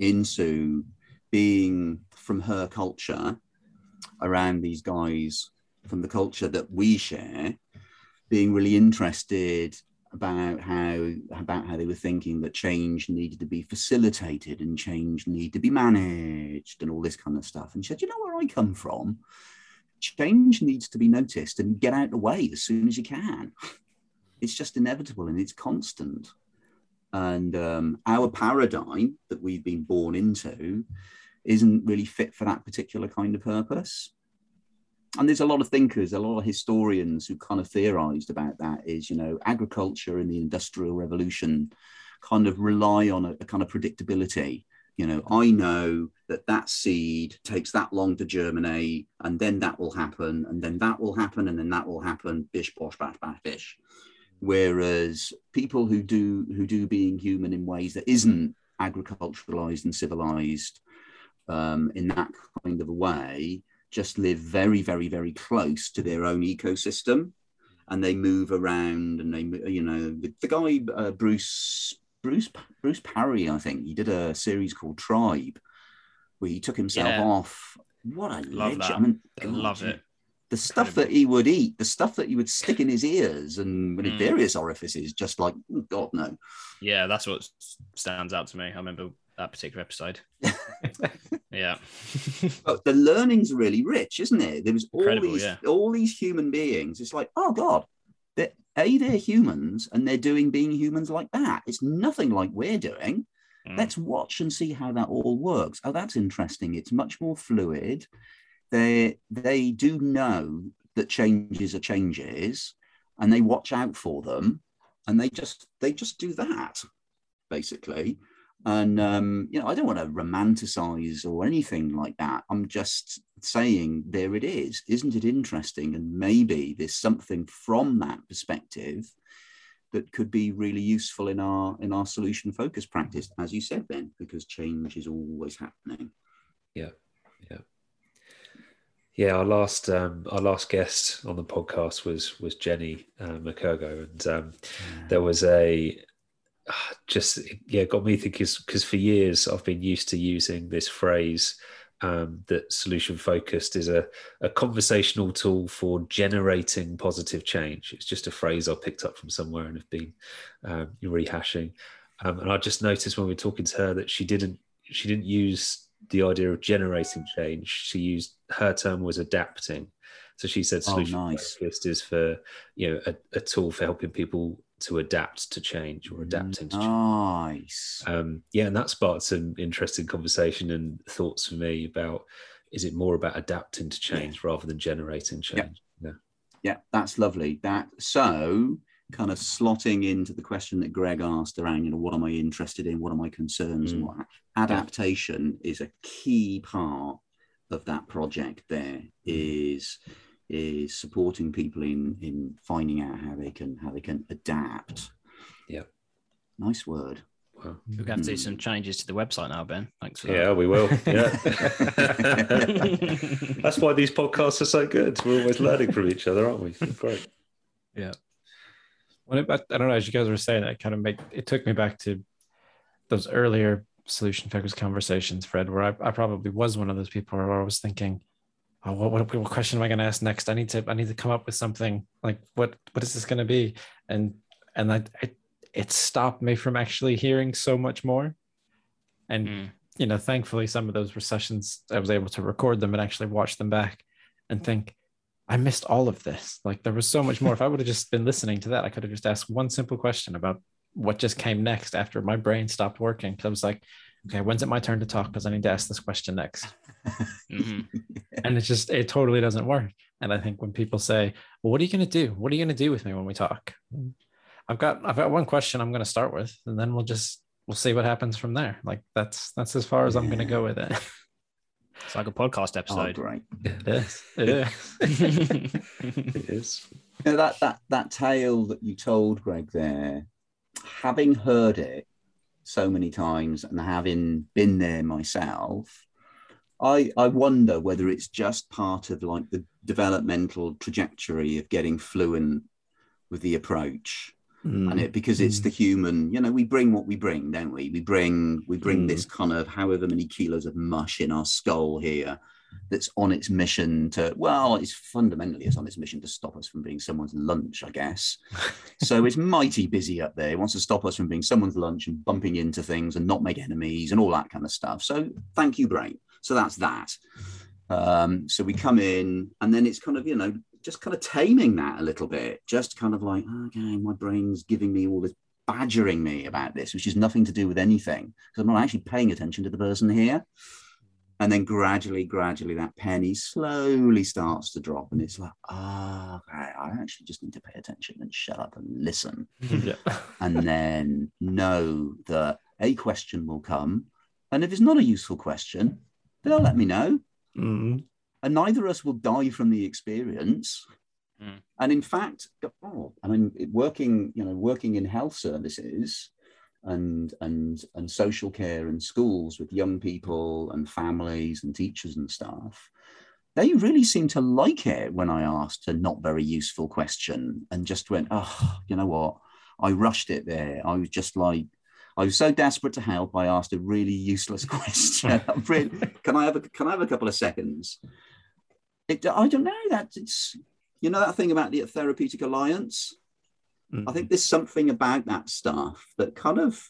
Insoo being from her culture around these guys from the culture that we share being really interested about how about how they were thinking that change needed to be facilitated and change needed to be managed and all this kind of stuff. And she said, you know where I come from? Change needs to be noticed and get out of the way as soon as you can. It's just inevitable and it's constant. And um, our paradigm that we've been born into isn't really fit for that particular kind of purpose and there's a lot of thinkers, a lot of historians who kind of theorized about that is, you know, agriculture and the industrial revolution kind of rely on a, a, kind of predictability. You know, I know that that seed takes that long to germinate, and then that will happen, and then that will happen, and then that will happen. Bish, bosh, bash, bash, bish. Whereas people who do who do being human in ways that isn't agriculturalized and civilized um, in that kind of a way just live very, very, very close to their own ecosystem, and they move around. And they, you know, the, the guy uh, Bruce Bruce Bruce Parry, I think he did a series called Tribe, where he took himself Yeah. off. What a Love legend! I mean, God, love it. The stuff Incredible. that he would eat, the stuff that he would stick in his ears and in Mm. various orifices, just like oh, God no. Yeah, that's what stands out to me. I remember that particular episode. yeah. But the learning's really rich, isn't it? There was all Incredible, these yeah. all these human beings. It's like, oh God, they're, a they're humans and they're doing being humans like that. It's nothing like we're doing. Mm. Let's watch and see how that all works. Oh, that's interesting. It's much more fluid. They they do know that changes are changes, and they watch out for them. and they just they just do that basically and um, you know i don't want to romanticize or anything like that. I'm just saying there it is. Isn't it interesting? And maybe there's something from that perspective that could be really useful in our in our solution focused practice as you said ben because change is always happening. Yeah. Yeah. Yeah our last um our last guest on the podcast was was jenny uh, mcurgo and um yeah. there was a just yeah got me thinking because for years I've been used to using this phrase um, that solution focused is a, a conversational tool for generating positive change. It's just a phrase I picked up from somewhere and have been um, rehashing. Um, and I just noticed when we were talking to her that she didn't she didn't use the idea of generating change. She used her term was adapting. So she said oh, solution oh, nice. focused is for you know a, a tool for helping people to adapt to change or adapting to change. Nice. Um, yeah, and that sparked some interesting conversation and thoughts for me about is it more about adapting to change yeah. rather than generating change? Yeah. yeah. Yeah, that's lovely. That so kind of slotting into the question that Greg asked around, you know, what am I interested in? What are my concerns? Mm. And what adaptation is a key part of that project there is mm. is is supporting people in in finding out how they can how they can adapt. Yeah, nice word. Wow. We're going to do hmm. some changes to the website now, Ben. Thanks for that. Yeah, we will. Yeah. That's why these podcasts are so good. We're always learning from each other, aren't we? Great. Yeah. When it, I don't know, as you guys were saying, it kind of make it took me back to those earlier solution focused conversations, Fred, where I, I probably was one of those people where I was thinking, oh, what, what, what question am I going to ask next? I need to I need to come up with something like what what is this going to be? And and I, I, it stopped me from actually hearing so much more. And mm. you know, thankfully, some of those recessions I was able to record them and actually watch them back and think. I missed all of this. Like there was so much more. if I would have just been listening to that, I could have just asked one simple question about what just came next after my brain stopped working. Because I was like, okay, when's it my turn to talk? Because I need to ask this question next. mm-hmm. And it just, it totally doesn't work. And I think when people say, well, what are you going to do? What are you going to do with me when we talk? I've got, I've got one question I'm going to start with, and then we'll just, we'll see what happens from there. Like that's, that's as far as yeah. I'm going to go with it. It's like a podcast oh, episode. Oh, great. It is. It is. it is. You know, that, that, that tale that you told, Greg, there, having heard it, so many times and having been there myself, I, I wonder whether it's just part of like the developmental trajectory of getting fluent with the approach. Mm. And it because it's mm. the human, you know, we bring what we bring, don't we? We bring we bring mm. this kind of however many kilos of mush in our skull here that's on its mission to well it's fundamentally it's on its mission to stop us from being someone's lunch i guess. So it's mighty busy up there. It wants to stop us from being someone's lunch and bumping into things and not make enemies and all that kind of stuff. So thank you brain. So that's that. Um, so we come in and then it's kind of you know just kind of taming that a little bit. Just kind of like okay my brain's giving me all this badgering me about this which is nothing to do with anything because i'm not actually paying attention to the person here and then gradually, gradually, that penny slowly starts to drop, and it's like, ah, oh, okay, I actually just need to pay attention and shut up and listen, yeah. and then know that a question will come, and if it's not a useful question, then they'll let me know, mm-hmm. and neither of us will die from the experience. Mm. And in fact, oh, I mean, working, you know, working in health services, and and and social care and schools with young people and families and teachers and staff they really seemed to like it when i asked a not very useful question and just went oh you know what i rushed it there i was just like I was so desperate to help. I asked a really useless question. really, can I have a can I have a couple of seconds? It, I don't know that it's you know that thing about the therapeutic alliance. Mm-hmm. I think there's something about that stuff that kind of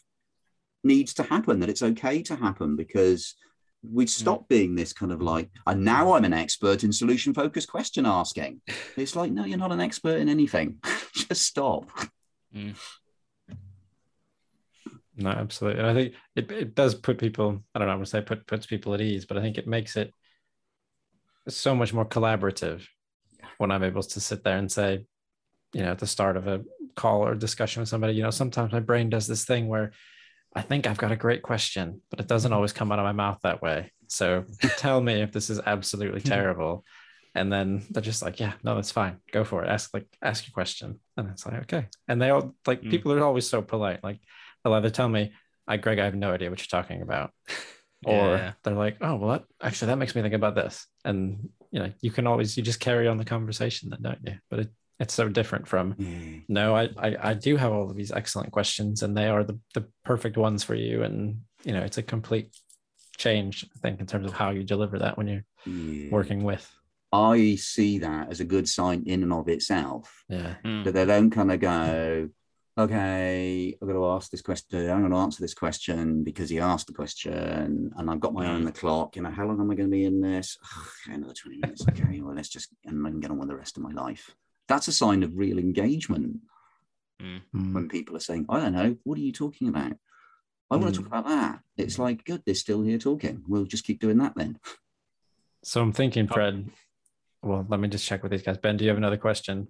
needs to happen, that it's okay to happen because we stop being this kind of like, and now I'm an expert in solution focused question asking. It's like, no, you're not an expert in anything. Just stop. Mm. No, absolutely. And I think it, it does put people, I don't know, I'm going to say put, puts people at ease, but I think it makes it so much more collaborative when I'm able to sit there and say, you know, at the start of a call or discussion with somebody, you know, sometimes my brain does this thing where I think I've got a great question, but it doesn't always come out of my mouth that way. So tell me if this is absolutely terrible. And then they're just like, yeah, no, that's fine. Go for it. Ask like ask your question. And it's like, okay. And they all like Mm. people are always so polite. Like they'll either tell me, I Greg, I have no idea what you're talking about. Or Yeah. they're like, oh well that actually that makes me think about this. And you know, you can always you just carry on the conversation then, don't you? But it, it's so different from Yeah. no I, I i do have all of these excellent questions and they are the, the perfect ones for you and you know it's a complete change i think in terms of how you deliver that when you're Yeah. working with I see that as a good sign in and of itself. yeah Mm. that they don't kind of go, okay, I've got to ask this question. I'm going to answer this question because he asked the question, and I've got my own on the clock. You know, how long am I going to be in this? okay, another 20 minutes. Okay, well, let's just and I can get on with the rest of my life. That's a sign of real engagement Mm. when people are saying, I don't know, what are you talking about? I want to talk about that. It's like, good, they're still here talking. We'll just keep doing that then. so i'm thinking fred well let me just check with these guys ben do you have another question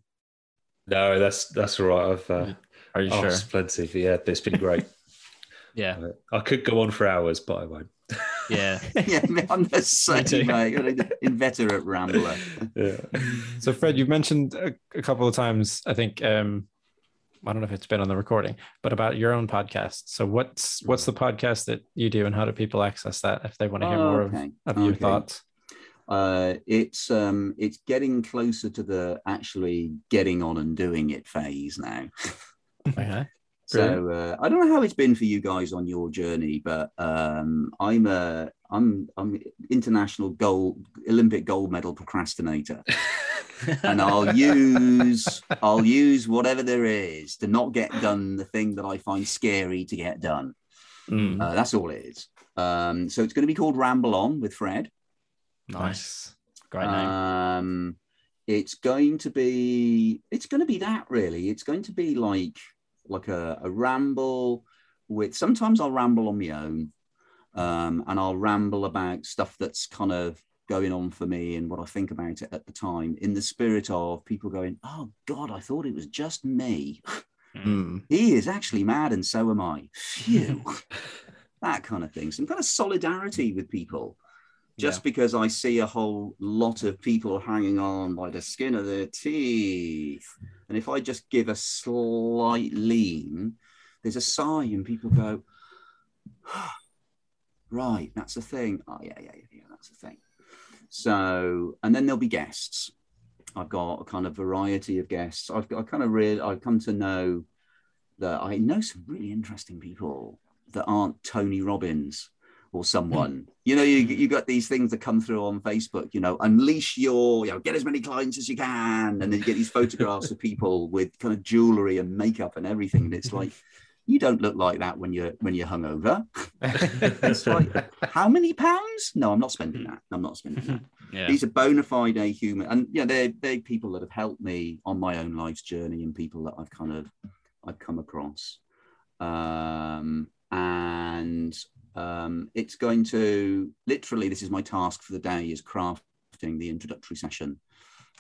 No, that's that's all right. I've uh, are you sure plenty. Yeah, it's been great. Yeah. I could go on for hours, but I won't. Yeah. yeah, I'm the same, mate. An Inveterate rambler. Yeah. so fred you've mentioned a, a couple of times i think um i don't know if it's been on the recording but about your own podcast so what's what's the podcast that you do and how do people access that if they want to hear more of, Okay, of your okay. thoughts uh, it's um, it's getting closer to the actually getting on and doing it phase now. okay so uh, I don't know how it's been for you guys on your journey, but um, I'm a I'm I'm international gold Olympic gold medal procrastinator, and I'll use I'll use whatever there is to not get done the thing that I find scary to get done. Mm. Uh, that's all it is. Um, so it's going to be called Ramble On with Fred. Nice. Great name. Um, it's going to be it's going to be that really. It's going to be like like a, a ramble with sometimes I'll ramble on my own. Um, and I'll ramble about stuff that's kind of going on for me and what I think about it at the time in the spirit of people going, Oh God, I thought it was just me. Mm. He is actually mad and so am I. Phew. that kind of thing. Some kind of solidarity with people just because I see a whole lot of people hanging on by the skin of their teeth. And if I just give a slight lean, there's a sigh, and people go, right, that's a thing. Oh, yeah, yeah, yeah, yeah, that's a thing. So, and then there'll be guests. I've got a kind of variety of guests. I've got I kind of really, I've come to know that I know some really interesting people that aren't Tony Robbins or hmm. someone. You know, you you got these things that come through on Facebook. You know, unleash your, you know, get as many clients as you can, and then you get these photographs of people with kind of jewelry and makeup and everything, and it's mm-hmm. like. You don't look like that when you're when you're hungover. It's like, how many pounds? No, I'm not spending hmm. that. I'm not spending that. Yeah. These are bona fide a human, and yeah, they're they're people that have helped me on my own life's journey, and people that I've kind of I've come across. Um, and um, it's going to literally, this is my task for the day, is crafting the introductory session.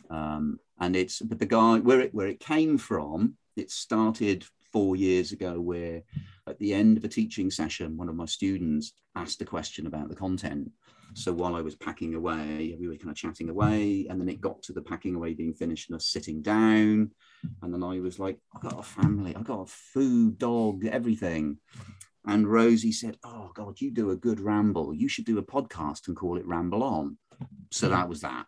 Um, and it's but the guy where it where it came from, it started four years ago, where at the end of a teaching session, one of my students asked a question about the content. So while I was packing away, we were kind of chatting away, and then it got to the packing away being finished and us sitting down. And then I was like, I got a family, I got a food, dog, everything. And Rosie said, Oh God, you do a good ramble. You should do a podcast and call it Ramble On. So that was that.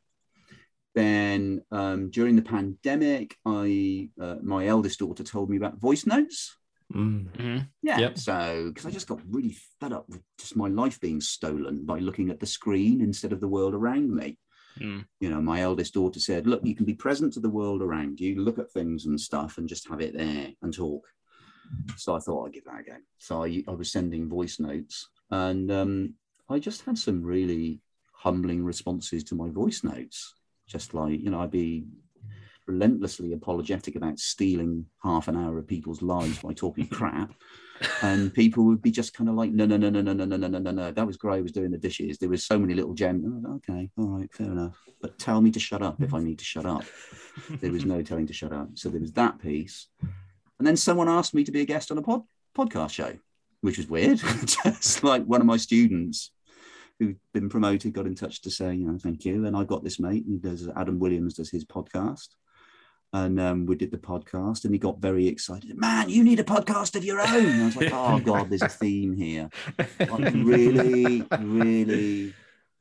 Then um, during the pandemic, I uh, my eldest daughter told me about voice notes. Mm. Mhm. Yeah. Yep. So, because I just got really fed up with just my life being stolen by looking at the screen instead of the world around me. Mm. You know, my eldest daughter said, Look, you can be present to the world around you, look at things and stuff, and just have it there and talk. So I thought I'd give that a go. So I, I was sending voice notes, and um, I just had some really humbling responses to my voice notes. Just like, you know, I'd be relentlessly apologetic about stealing half an hour of people's lives by talking crap. And people would be just kind of like, no, no, no, no, no, no, no, no, no, no, no. That was great. I was doing the dishes. There was so many little gems. Oh, okay, all right, fair enough. But tell me to shut up if I need to shut up. There was no telling to shut up. So there was that piece. And then someone asked me to be a guest on a pod, podcast show, which was weird. Just like one of my students who'd been promoted got in touch to say, you know, thank you. And I got this mate, and does Adam Williams does his podcast. And um, we did the podcast, and he got very excited. Man, you need a podcast of your own. And I was like, oh god, there's a theme here. Like, really, really,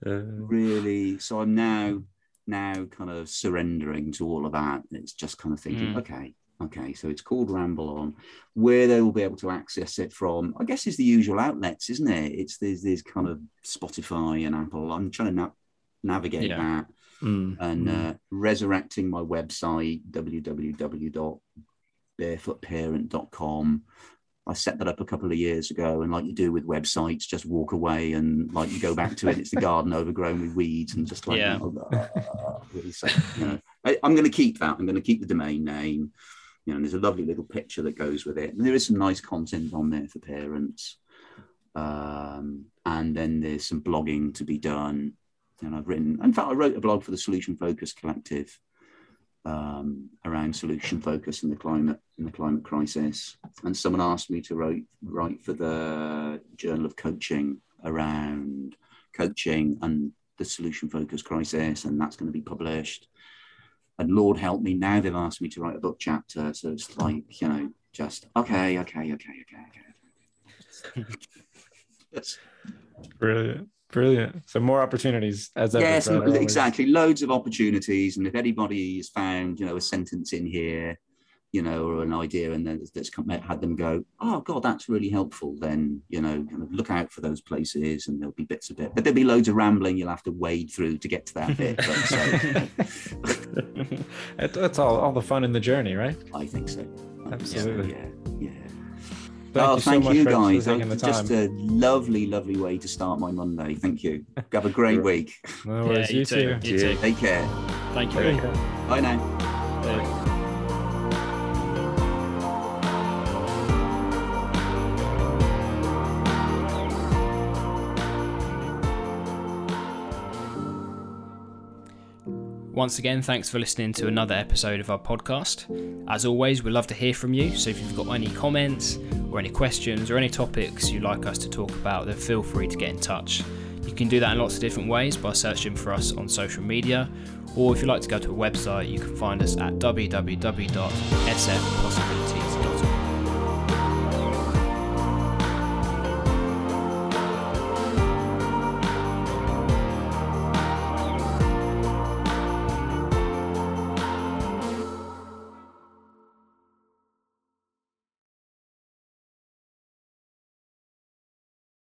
Uh, really. So I'm now now kind of surrendering to all of that. It's just kind of thinking, Mm. okay, okay. So it's called Ramble On. Where they will be able to access it from, I guess, is the usual outlets, isn't it? It's there's there's kind of Spotify and Apple. I'm trying to na- navigate Yeah. that Mm. and uh, resurrecting my website www.barefootparent.com i set that up a couple of years ago and like you do with websites just walk away and like you go back to it it's the garden overgrown with weeds and just like Yeah. you know, really sad, you know. I, i'm going to keep that i'm going to keep the domain name you know there's a lovely little picture that goes with it and there is some nice content on there for parents um, and then there's some blogging to be done and I've written, in fact, I wrote a blog for the Solution Focus Collective um, around solution focus in the climate in the climate crisis. And someone asked me to write write for the Journal of Coaching around coaching and the solution focus crisis, and that's going to be published. And Lord help me, now they've asked me to write a book chapter, so it's like you know, just okay, okay, okay, okay, okay. Yes. Brilliant. Brilliant. So more opportunities as ever. yes, Brad, and always. exactly. Loads of opportunities, and if anybody has found, you know, a sentence in here, you know, or an idea, and then that's come, had them go, oh god, that's really helpful. Then you know, kind of look out for those places, and there'll be bits of it, but there'll be loads of rambling you'll have to wade through to get to that bit. But, so, It- That's all, all the fun in the journey, right? I think so. I think so, Absolutely. Yeah, yeah. Thank oh, you thank much you for, for guys. taking the Just a lovely, lovely way to start my Monday. Thank you. Have a great week. No Yeah, worries. you, you too. too. You too. Take care. Thank you. There you Bye now. Bye. Once again, thanks for listening to another episode of our podcast. As always, we'd love to hear from you, so if you've got any comments or any questions or any topics you'd like us to talk about, then feel free to get in touch. You can do that in lots of different ways by searching for us on social media, or if you'd like to go to a website, you can find us at www.sfpossibility